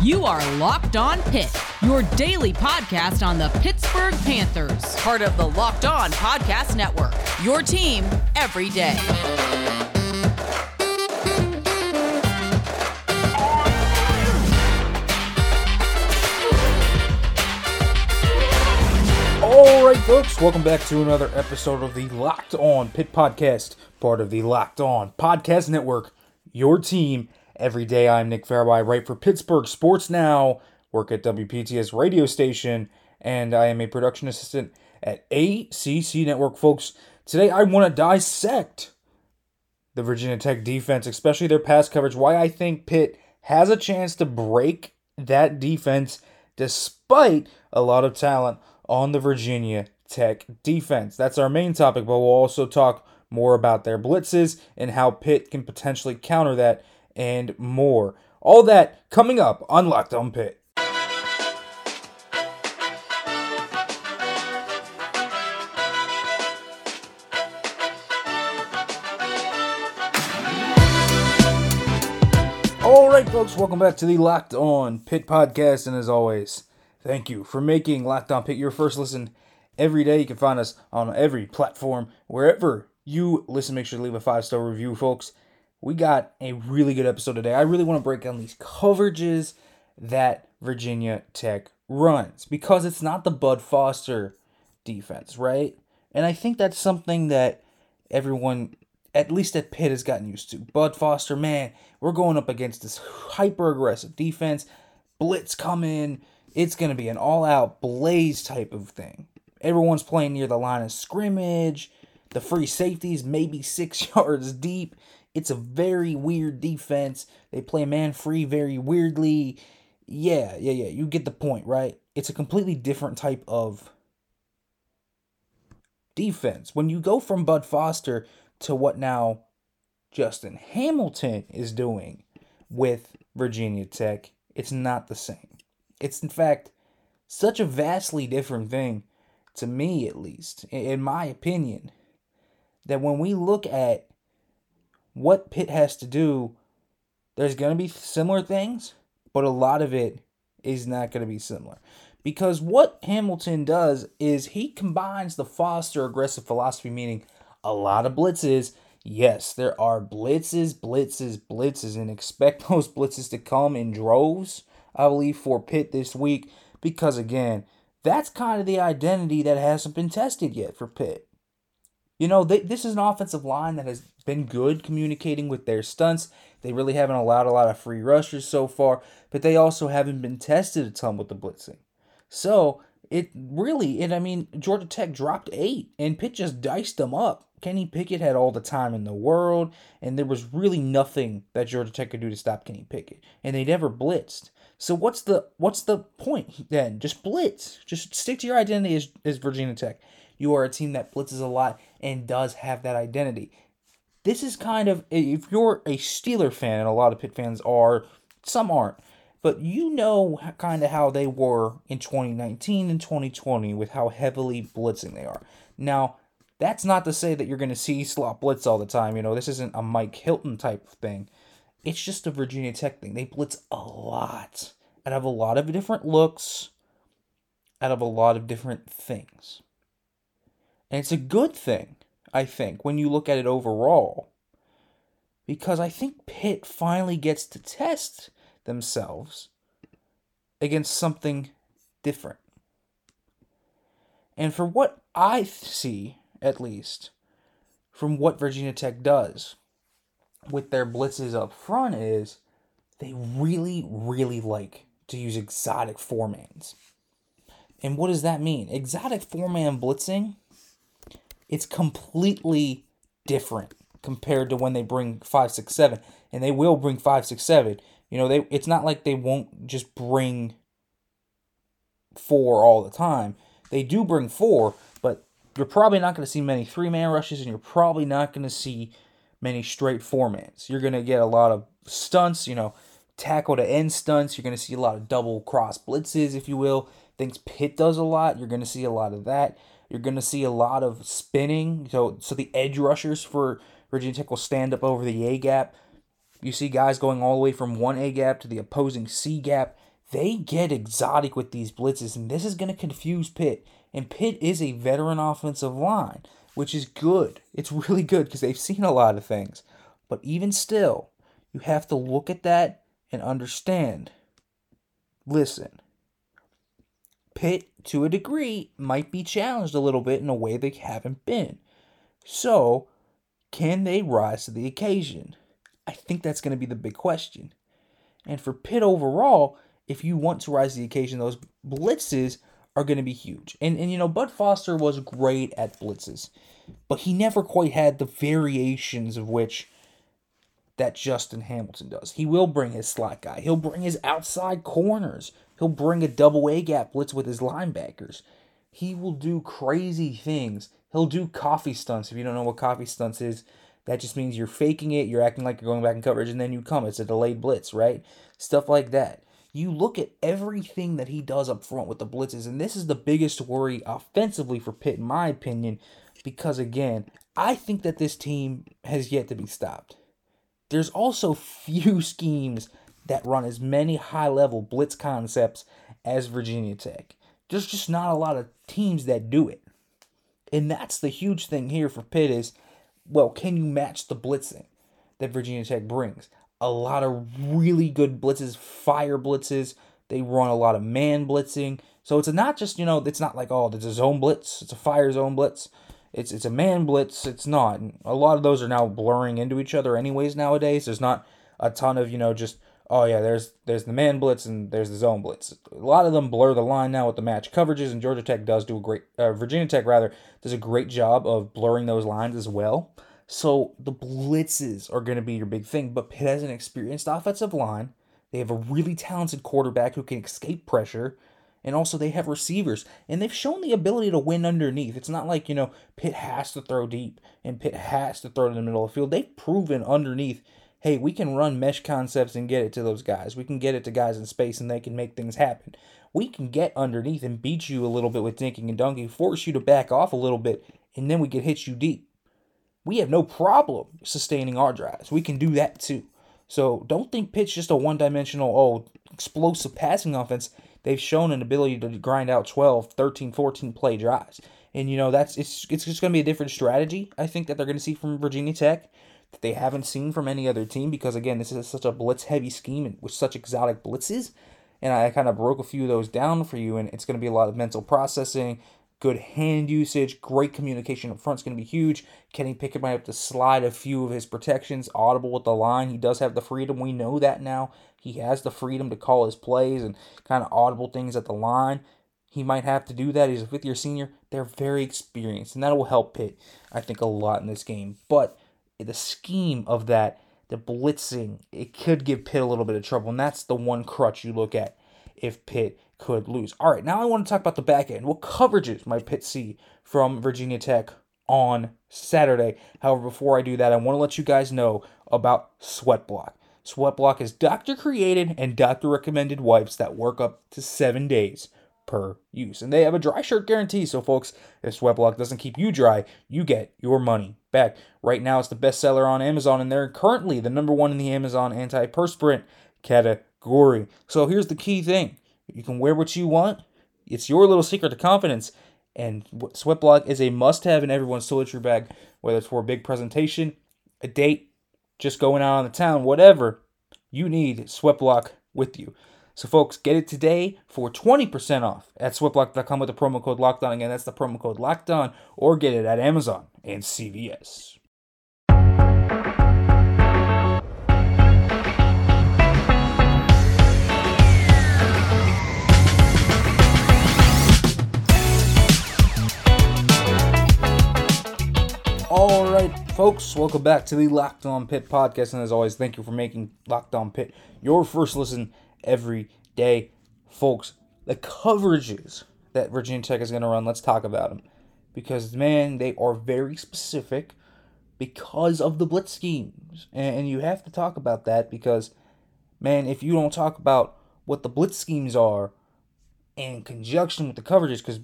You are Locked On Pitt, your daily podcast on the Pittsburgh Panthers, part of the Locked On Podcast Network. Your team every day. All right, folks, welcome back to another episode of the Locked On Pitt Podcast, part of the Locked On Podcast Network. Your team every day. I'm Nick Farabaugh, write for Pittsburgh Sports Now, work at WPTS radio station, and I am a production assistant at ACC Network, folks. Today, I want to dissect the Virginia Tech defense, especially their pass coverage, why I think Pitt has a chance to break that defense despite a lot of talent on the Virginia Tech defense. That's our main topic, but we'll also talk more about their blitzes and how Pitt can potentially counter that and more. All that coming up on Locked On Pitt. All right, folks, welcome back to the Locked On Pitt podcast. And as always, thank you for making Locked On Pitt your first listen every day. You can find us on every platform, wherever you listen. Make sure to leave a five star review, folks. We got a really good episode today. I really want to break down these coverages that Virginia Tech runs because it's not the Bud Foster defense, right? And I think that's something that everyone at least at Pitt has gotten used to. Bud Foster, man, we're going up against this hyper aggressive defense. Blitz come in. It's going to be an all out blaze type of thing. Everyone's playing near the line of scrimmage. The free safeties maybe six yards deep. It's a very weird defense. They play man free very weirdly. Yeah, yeah, yeah. You get the point, right? It's a completely different type of defense. When you go from Bud Foster to what now Justin Hamilton is doing with Virginia Tech, it's not the same. It's, in fact, such a vastly different thing, to me at least, in my opinion, that when we look at what Pitt has to do, there's going to be similar things, but a lot of it is not going to be similar. Because what Hamilton does is he combines the Foster aggressive philosophy, meaning a lot of blitzes. Yes, there are blitzes, blitzes, blitzes, and expect those blitzes to come in droves, I believe, for Pitt this week. Because again, that's kind of the identity that hasn't been tested yet for Pitt. You know, they, this is an offensive line that has been good communicating with their stunts. They really haven't allowed a lot of free rushers so far, but they also haven't been tested a ton with the blitzing. So it really, and I mean, Georgia Tech dropped eight, and Pitt just diced them up. Kenny Pickett had all the time in the world, and there was really nothing that Georgia Tech could do to stop Kenny Pickett, and they never blitzed. So what's the what's the point then? Just blitz. Just stick to your identity as, as Virginia Tech. You are a team that blitzes a lot and does have that identity. This is kind of if you're a Steeler fan, and a lot of Pitt fans are, some aren't, but you know kind of how they were in 2019 and 2020 with how heavily blitzing they are. Now, that's not to say that you're going to see slot blitz all the time. You know, this isn't a Mike Hilton type of thing. It's just a Virginia Tech thing. They blitz a lot out of a lot of different looks, out of a lot of different things. And it's a good thing, I think, when you look at it overall. Because I think Pitt finally gets to test themselves against something different. And for what I see, at least, from what Virginia Tech does with their blitzes up front, is they really, really like to use exotic four mans. And what does that mean? Exotic four man blitzing it's completely different compared to when they bring five, six, seven, and they will bring five, six, seven. You know, they it's not like they won't just bring four all the time. They do bring four, but you're probably not going to see many three man rushes, and you're probably not going to see many straight four mans. You're going to get a lot of stunts, you know, tackle to end stunts. You're going to see a lot of double cross blitzes, if you will. Things Pitt does a lot. You're going to see a lot of that. You're going to see a lot of spinning. So, so the edge rushers for Virginia Tech will stand up over the A gap. You see guys going all the way from one A gap to the opposing C gap, they get exotic with these blitzes, and this is going to confuse Pitt. And Pitt is a veteran offensive line, which is good. It's really good because they've seen a lot of things. But even still, you have to look at that and understand. Listen, Pitt, to a degree, might be challenged a little bit in a way they haven't been. So, can they rise to the occasion? I think that's going to be the big question. And for Pitt overall, if you want to rise to the occasion, those blitzes are going to be huge. And, and you know, Bud Foster was great at blitzes, but he never quite had the variations of which that Justin Hamilton does. He will bring his slot guy, he'll bring his outside corners, he'll bring a double A gap blitz with his linebackers. He will do crazy things. He'll do coffee stunts. If you don't know what coffee stunts is, that just means you're faking it, you're acting like you're going back in coverage, and then you come. It's a delayed blitz, right? Stuff like that. You look at everything that he does up front with the blitzes, and this is the biggest worry offensively for Pitt, in my opinion, because again, I think that this team has yet to be stopped. There's also few schemes that run as many high level blitz concepts as Virginia Tech. There's just not a lot of teams that do it. And that's the huge thing here for Pitt is, well, can you match the blitzing that Virginia Tech brings? A lot of really good blitzes, fire blitzes. They run a lot of man blitzing. So it's not just, you know, it's not like, oh, there's a zone blitz, it's a fire zone blitz. It's it's a man blitz. It's not. And a lot of those are now blurring into each other anyways nowadays. There's not a ton of, you know, just oh yeah, there's there's the man blitz and there's the zone blitz. A lot of them blur the line now with the match coverages, and Georgia Tech does do a great, uh, Virginia Tech rather does a great job of blurring those lines as well. So the blitzes are going to be your big thing, but Pitt has an experienced offensive line. They have a really talented quarterback who can escape pressure. And also, they have receivers, and they've shown the ability to win underneath. It's not like, you know, Pitt has to throw deep and Pitt has to throw in the middle of the field. They've proven underneath hey, we can run mesh concepts and get it to those guys. We can get it to guys in space and they can make things happen. We can get underneath and beat you a little bit with dinking and dunking, force you to back off a little bit, and then we can hit you deep. We have no problem sustaining our drives. We can do that too. So don't think Pitt's just a one dimensional, oh, explosive passing offense. They've shown an ability to grind out 12, 13, 14 play drives. And you know, that's it's it's just gonna be a different strategy, I think, that they're gonna see from Virginia Tech that they haven't seen from any other team because again, this is such a blitz heavy scheme with such exotic blitzes. And I kind of broke a few of those down for you, and it's going to be a lot of mental processing, good hand usage, great communication up front is going to be huge. Kenny Pickett might have to slide a few of his protections, audible with the line. He does have the freedom. We know that now. He has the freedom to call his plays and kind of audible things at the line. He might have to do that. He's a fifth year senior. They're very experienced, and that will help Pitt, I think, a lot in this game. But the scheme of that, the blitzing, it could give Pitt a little bit of trouble, and that's the one crutch you look at if Pitt could lose. All right, now I want to talk about the back end. What coverages might Pitt see from Virginia Tech on Saturday? However, before I do that, I want to let you guys know about Sweat Block. Sweat Block is doctor created and doctor recommended wipes that work up to seven days per use. And they have a dry shirt guarantee. So, folks, if Sweatblock doesn't keep you dry, you get your money back. Right now, it's the bestseller on Amazon, and they're currently the number one in the Amazon antiperspirant category. So, here's the key thing you can wear what you want, it's your little secret to confidence. And Sweatblock is a must have in everyone's toiletry bag, whether it's for a big presentation, a date, just going out on the town, whatever. You need Sweatblock with you. So, folks, get it today for 20% off at sweatblock.com with the promo code LOCKDOWN. Again, that's the promo code LOCKDOWN, or get it at Amazon and CVS. All right, folks, welcome back to the Locked On Pitt podcast. And as always, thank you for making Locked On Pitt your first listen every day. Folks, the coverages that Virginia Tech is going to run, let's talk about them. Because, man, they are very specific because of the blitz schemes. And you have to talk about that because, man, if you don't talk about what the blitz schemes are in conjunction with the coverages, because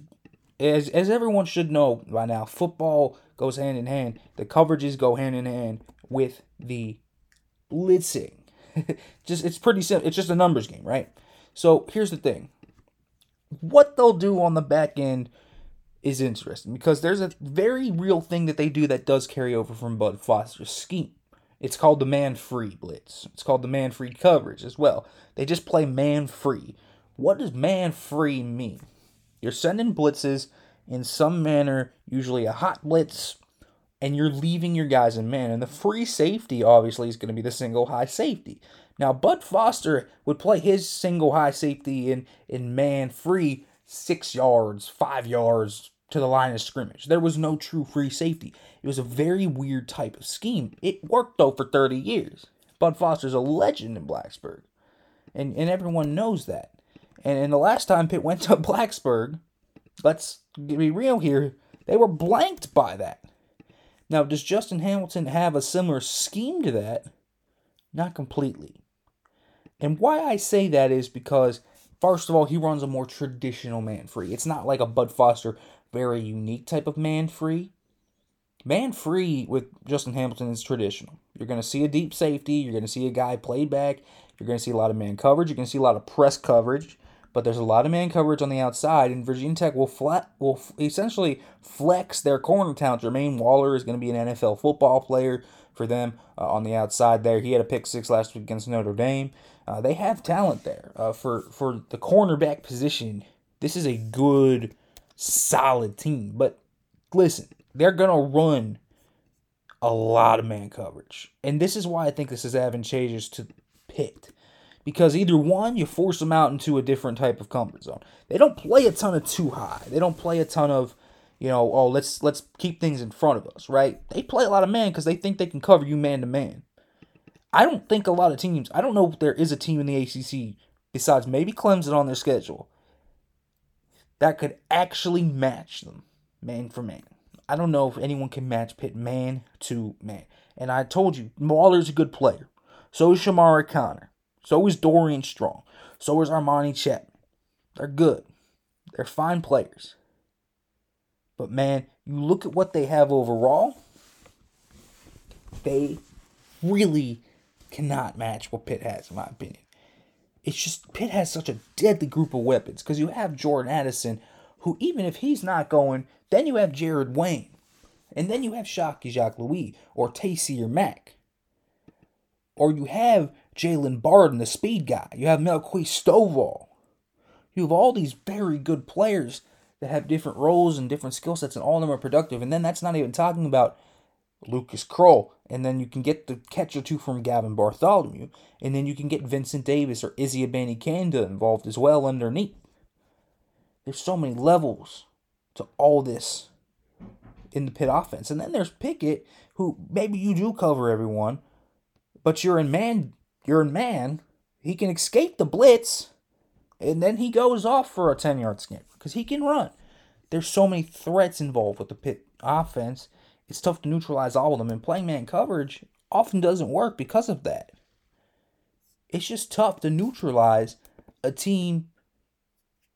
as, as everyone should know by now, football goes hand in hand. The coverages go hand in hand with the blitzing. just it's pretty simple. It's just a numbers game, right? So here's the thing what they'll do on the back end is interesting because there's a very real thing that they do that does carry over from Bud Foster's scheme. It's called the man free blitz. It's called the man free coverage as well. They just play man free. What does man free mean? You're sending blitzes in some manner, usually a hot blitz, and you're leaving your guys in man. And the free safety, obviously, is going to be the single high safety. Now, Bud Foster would play his single high safety in, in man free six yards, five yards to the line of scrimmage. There was no true free safety. It was a very weird type of scheme. It worked, though, for 30 years. Bud Foster's a legend in Blacksburg, and, and everyone knows that. And, and the last time Pitt went to Blacksburg, let's be real here, they were blanked by that. Now, does Justin Hamilton have a similar scheme to that? Not completely. And why I say that is because, first of all, he runs a more traditional man free. It's not like a Bud Foster, very unique type of man free. Man free with Justin Hamilton is traditional. You're going to see a deep safety. You're going to see a guy played back. You're going to see a lot of man coverage. You're going to see a lot of press coverage but there's a lot of man coverage on the outside, and Virginia Tech will flat will essentially flex their corner talent. Jermaine Waller is going to be an NFL football player for them uh, on the outside there. He had a pick six last week against Notre Dame. Uh, they have talent there uh, for for the cornerback position. This is a good, solid team. But listen, they're gonna run a lot of man coverage, and this is why I think this is advantageous to Pitt because either one, you force them out into a different type of comfort zone. They don't play a ton of two high. They don't play a ton of, you know, oh let's let's keep things in front of us, right? They play a lot of man because they think they can cover you man to man. I don't think a lot of teams. I don't know if there is a team in the ACC besides maybe Clemson on their schedule that could actually match them man for man. I don't know if anyone can match Pitt man to man. And I told you, Waller's a good player. So is Chamarri Conner. So is Dorian Strong. So is Armani Chatman. They're good. They're fine players. But man, you look at what they have overall, they really cannot match what Pitt has, in my opinion. It's just Pitt has such a deadly group of weapons because you have Jordan Addison, who even if he's not going, then you have Jared Wayne, and then you have Shocky Jacques Louis or Taysir Mack, or you have Jaylon Barden, the speed guy. You have Melquan Stovall. You have all these very good players that have different roles and different skill sets, and all of them are productive. And then that's not even talking about Lucas Krull. And then you can get the catch or two from Gavin Bartholomew. And then you can get Vincent Davis or Izzy Abanikanda involved as well underneath. There's so many levels to all this in the Pitt offense. And then there's Pickett, who maybe you do cover everyone, but you're in man you're a man, he can escape the blitz, and then he goes off for a 10 yard skip because he can run. There's so many threats involved with the Pitt offense. It's tough to neutralize all of them, and playing man coverage often doesn't work because of that. It's just tough to neutralize a team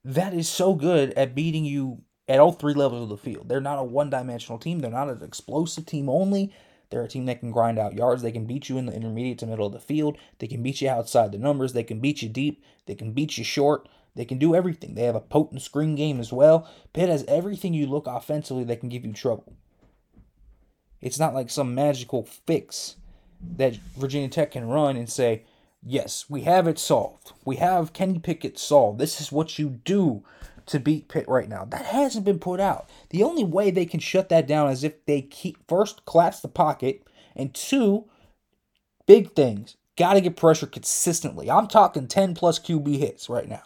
that is so good at beating you at all three levels of the field. They're not a one dimensional team, they're not an explosive team only. They're a team that can grind out yards. They can beat you in the intermediate to middle of the field. They can beat you outside the numbers. They can beat you deep. They can beat you short. They can do everything. They have a potent screen game as well. Pitt has everything you look offensively that can give you trouble. It's not like some magical fix that Virginia Tech can run and say, yes, we have it solved. We have Kenny Pickett solved. This is what you do to beat Pitt right now. That hasn't been put out. The only way they can shut that down is if they keep first collapse the pocket and two big things. Got to get pressure consistently. I'm talking 10 plus QB hits right now.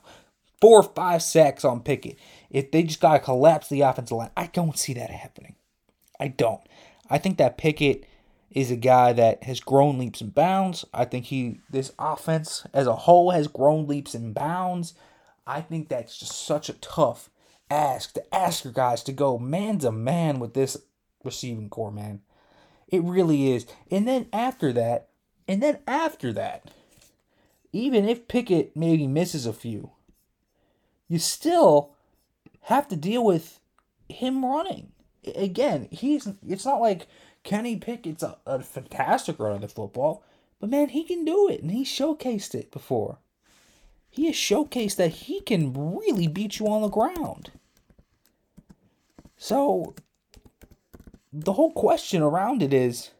Four or five sacks on Pickett. If they just got to collapse the offensive line, I don't see that happening. I don't. I think that Pickett is a guy that has grown leaps and bounds. I think he this offense as a whole has grown leaps and bounds. I think that's just such a tough ask to ask your guys to go man to man with this receiving corps, man. It really is. And then after that, and then after that, even if Pickett maybe misses a few, you still have to deal with him running. Again, he's it's not like Kenny Pickett's a, a fantastic runner of the football, but man, he can do it and he showcased it before. he has showcased that he can really beat you on the ground. So, the whole question around it is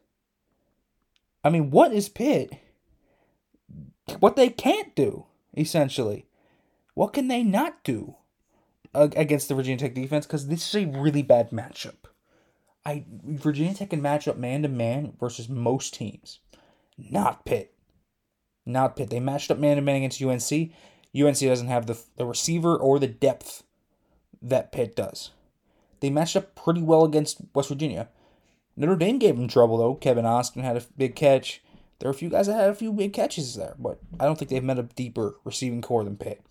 I mean, what is Pitt? What they can't do, essentially. What can they not do against the Virginia Tech defense? Because this is a really bad matchup. I Virginia Tech can match up man to man versus most teams. Not Pitt. Not Pitt. They matched up man to man against UNC. UNC doesn't have the, the receiver or the depth that Pitt does. They matched up pretty well against West Virginia. Notre Dame gave them trouble though. Kevin Austin had a big catch. There are a few guys that had a few big catches there, but I don't think they've met a deeper receiving corps than Pitt.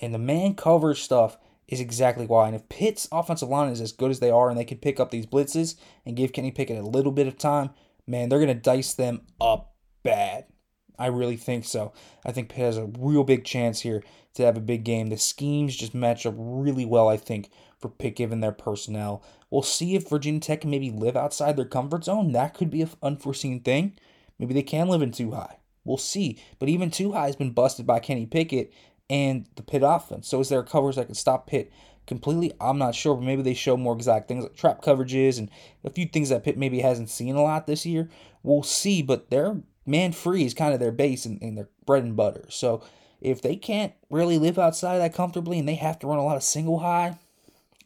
And the man coverage stuff is exactly why. And if Pitt's offensive line is as good as they are and they can pick up these blitzes and give Kenny Pickett a little bit of time, man, they're going to dice them up bad. I really think so. I think Pitt has a real big chance here to have a big game. The schemes just match up really well, I think, for Pitt given their personnel. We'll see if Virginia Tech can maybe live outside their comfort zone. That could be an unforeseen thing. Maybe they can live in two high. We'll see. But even two high has been busted by Kenny Pickett and the Pitt offense. So is there coverage that can stop Pitt completely? I'm not sure, but maybe they show more exact things like trap coverages and a few things that Pitt maybe hasn't seen a lot this year. We'll see, but their man free is kind of their base and, and their bread and butter. So if they can't really live outside of that comfortably and they have to run a lot of single high,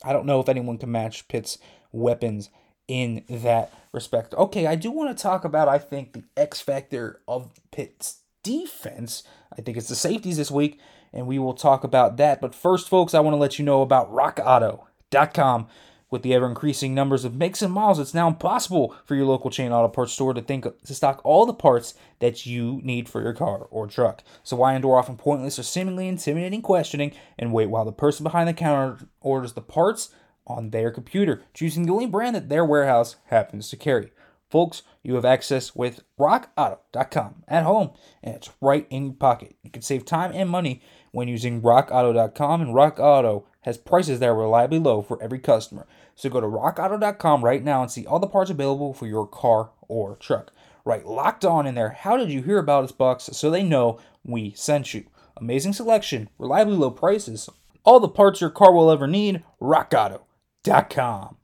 I don't know if anyone can match Pitt's weapons in that respect. Okay, I do want to talk about, I think, the X factor of Pitt's defense. I think it's the safeties this week, and we will talk about that. But first, folks, I want to let you know about rockauto.com. With the ever increasing numbers of makes and models, it's now impossible for your local chain auto parts store to think to stock all the parts that you need for your car or truck. So why endure often pointless or seemingly intimidating questioning and wait while the person behind the counter orders the parts on their computer, choosing the only brand that their warehouse happens to carry. Folks, you have access with rockauto.com at home, and it's right in your pocket. You can save time and money when using rockauto.com, and Rock Auto has prices that are reliably low for every customer. So go to rockauto.com right now and see all the parts available for your car or truck. Right, locked on in there. How did you hear about us, Bucks? So they know we sent you. Amazing selection, reliably low prices, all the parts your car will ever need. RockAuto.com.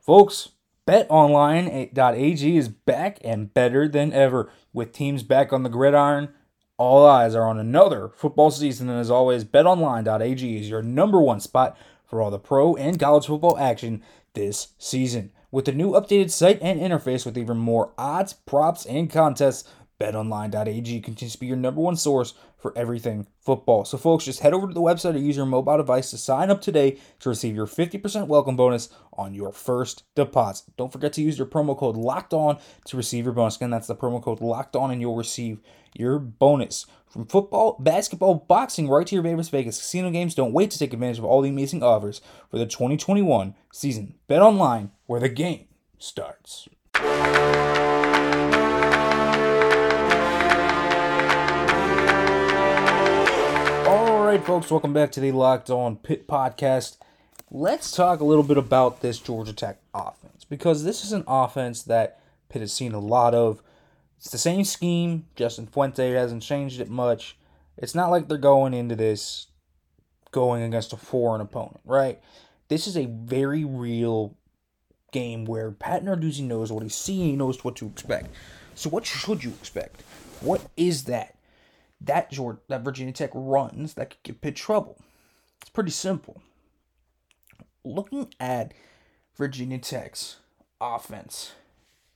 Folks, BetOnline.ag is back and better than ever. With teams back on the gridiron, all eyes are on another football season, and as always, BetOnline.ag is your number one spot for all the pro and college football action this season. With the new updated site and interface with even more odds, props, and contests, BetOnline.ag continues to be your number one source for everything football. So, folks, just head over to the website or use your mobile device to sign up today to receive your 50% welcome bonus on your first deposit. Don't forget to use your promo code Locked On to receive your bonus. Again, that's the promo code Locked On, and you'll receive your bonus. From football, basketball, boxing, right to your Vegas Vegas casino games, don't wait to take advantage of all the amazing offers for the 2021 season. Bet online, where the game starts. Folks, welcome back to the Locked On Pitt podcast. Let's talk a little bit about this Georgia Tech offense because this is an offense that Pitt has seen a lot of it's the same scheme. Justin Fuente hasn't changed it much. It's not like they're going into this going against a foreign opponent, right? This is a very real game where Pat Narduzzi knows what he's seeing, he knows what to expect. So what should you expect? What is that? That Georgia, that Virginia Tech runs that could give Pitt trouble. It's pretty simple. Looking at Virginia Tech's offense,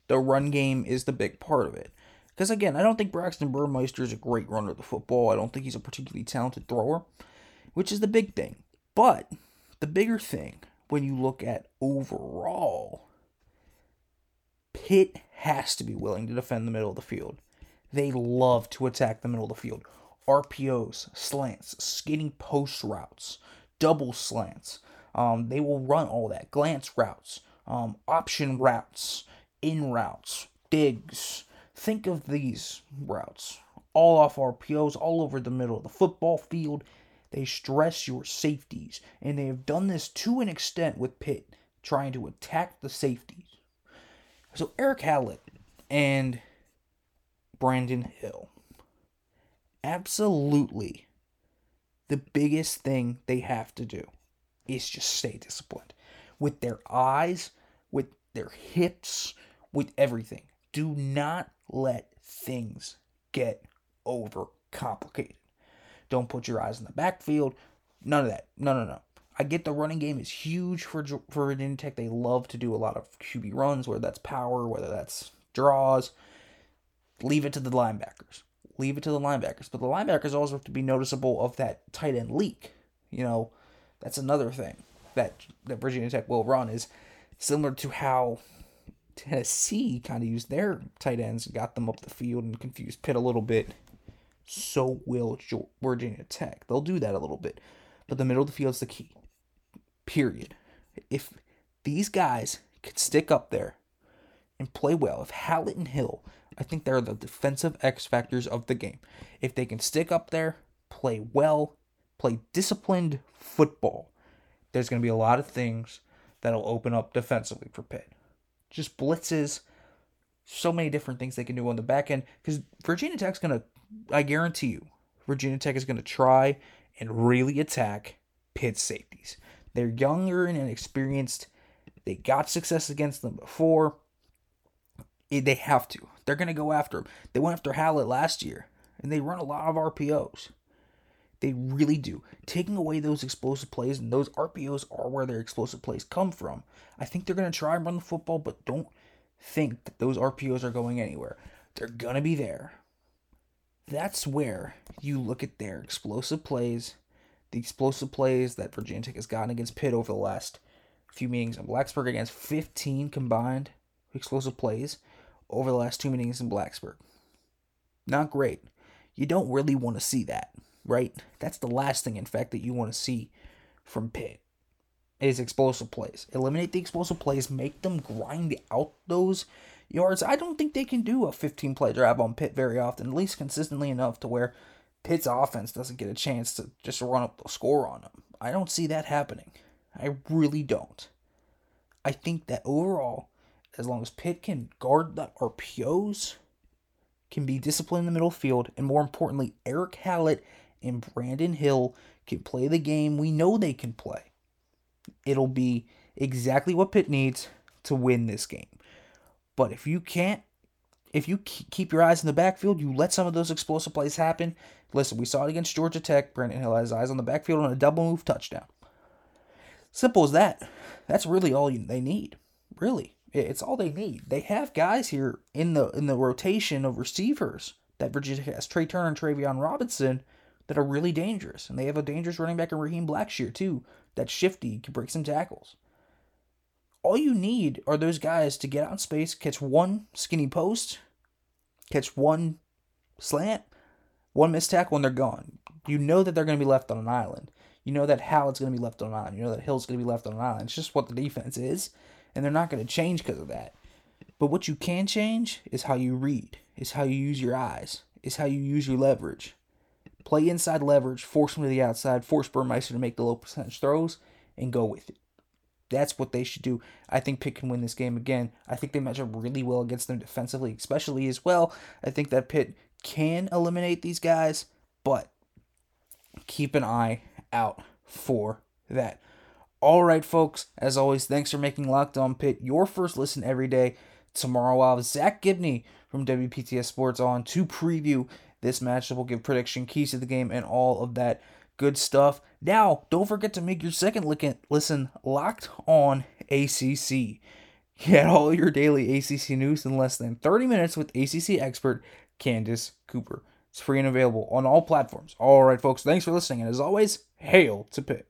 the run game is the big part of it. Because again, I don't think Braxton Burmeister is a great runner of the football. I don't think he's a particularly talented thrower, which is the big thing. But the bigger thing, when you look at overall, Pitt has to be willing to defend the middle of the field. They love to attack the middle of the field. RPOs, slants, skating post routes, double slants. Um, they will run all that. Glance routes, um, option routes, in routes, digs, Think of these routes all off RPOs, all over the middle of the football field. They stress your safeties, and they have done this to an extent with Pitt, trying to attack the safeties. So Erick Hallett and Brandon Hill absolutely the biggest thing they have to do is just stay disciplined with their eyes, with their hips, with everything. Do not let things get over complicated. Don't put your eyes in the backfield. None of that. No, no, no. I get the running game is huge for for Virginia Tech. They love to do a lot of QB runs, whether that's power, whether that's draws. Leave it to the linebackers. Leave it to the linebackers. But the linebackers also have to be noticeable of that tight end leak. You know, that's another thing that that Virginia Tech will run is similar to how Tennessee kind of used their tight ends and got them up the field and confused Pitt a little bit. So will Virginia Tech. They'll do that a little bit. But the middle of the field is the key. Period. If these guys could stick up there and play well, if Hallett and Hill, I think they're the defensive X factors of the game. If they can stick up there, play well, play disciplined football, there's going to be a lot of things that'll open up defensively for Pitt. Just blitzes, so many different things they can do on the back end. Because Virginia Tech's going to, I guarantee you, Virginia Tech is going to try and really attack Pitt's safeties. They're younger and inexperienced. They got success against them before. They have to. They're going to go after them. They went after Hallett last year, and they run a lot of RPOs. They really do. Taking away those explosive plays, and those RPOs are where their explosive plays come from. I think they're going to try and run the football, but don't think that those RPOs are going anywhere. They're going to be there. That's where you look at their explosive plays, the explosive plays that Virginia Tech has gotten against Pitt over the last few meetings in Blacksburg against 15 combined explosive plays over the last two meetings in Blacksburg. Not great. You don't really want to see that right? That's the last thing, in fact, that you want to see from Pitt is explosive plays. Eliminate the explosive plays, make them grind out those yards. I don't think they can do a 15 play drive on Pitt very often, at least consistently enough to where Pitt's offense doesn't get a chance to just run up the score on them. I don't see that happening. I really don't. I think that overall, as long as Pitt can guard the RPOs, can be disciplined in the middle field, and more importantly, Erick Hallett and Brandon Hill can play the game we know they can play, it'll be exactly what Pitt needs to win this game. But if you can't, if you keep your eyes in the backfield, you let some of those explosive plays happen. Listen, we saw it against Georgia Tech. Brandon Hill has eyes on the backfield on a double move touchdown. Simple as that. That's really all you, they need. Really, it's all they need. They have guys here in the in the rotation of receivers that Virginia has. Tré Turner and Tayvion Robinson that are really dangerous. And they have a dangerous running back in Raheem Blackshear, too. That's shifty, can break some tackles. All you need are those guys to get out in space, catch one skinny post, catch one slant, one missed tackle, and they're gone. You know that they're going to be left on an island. You know that Hallett's going to be left on an island. You know that Hill's going to be left on an island. It's just what the defense is, and they're not going to change because of that. But what you can change is how you read, is how you use your eyes, is how you use your leverage. Play inside leverage, force them to the outside, force Burmeister to make the low percentage throws, and go with it. That's what they should do. I think Pitt can win this game again. I think they match up really well against them defensively, especially as well. I think that Pitt can eliminate these guys, but keep an eye out for that. All right, folks. As always, thanks for making Locked On Pitt your first listen every day. Tomorrow I'll have Zach Gibney from WPTS Sports on to preview this matchup will give prediction keys to the game and all of that good stuff. Now, don't forget to make your second listen locked on ACC. Get all your daily ACC news in less than 30 minutes with ACC expert Candace Cooper. It's free and available on all platforms. All right, folks, thanks for listening. And as always, hail to Pitt.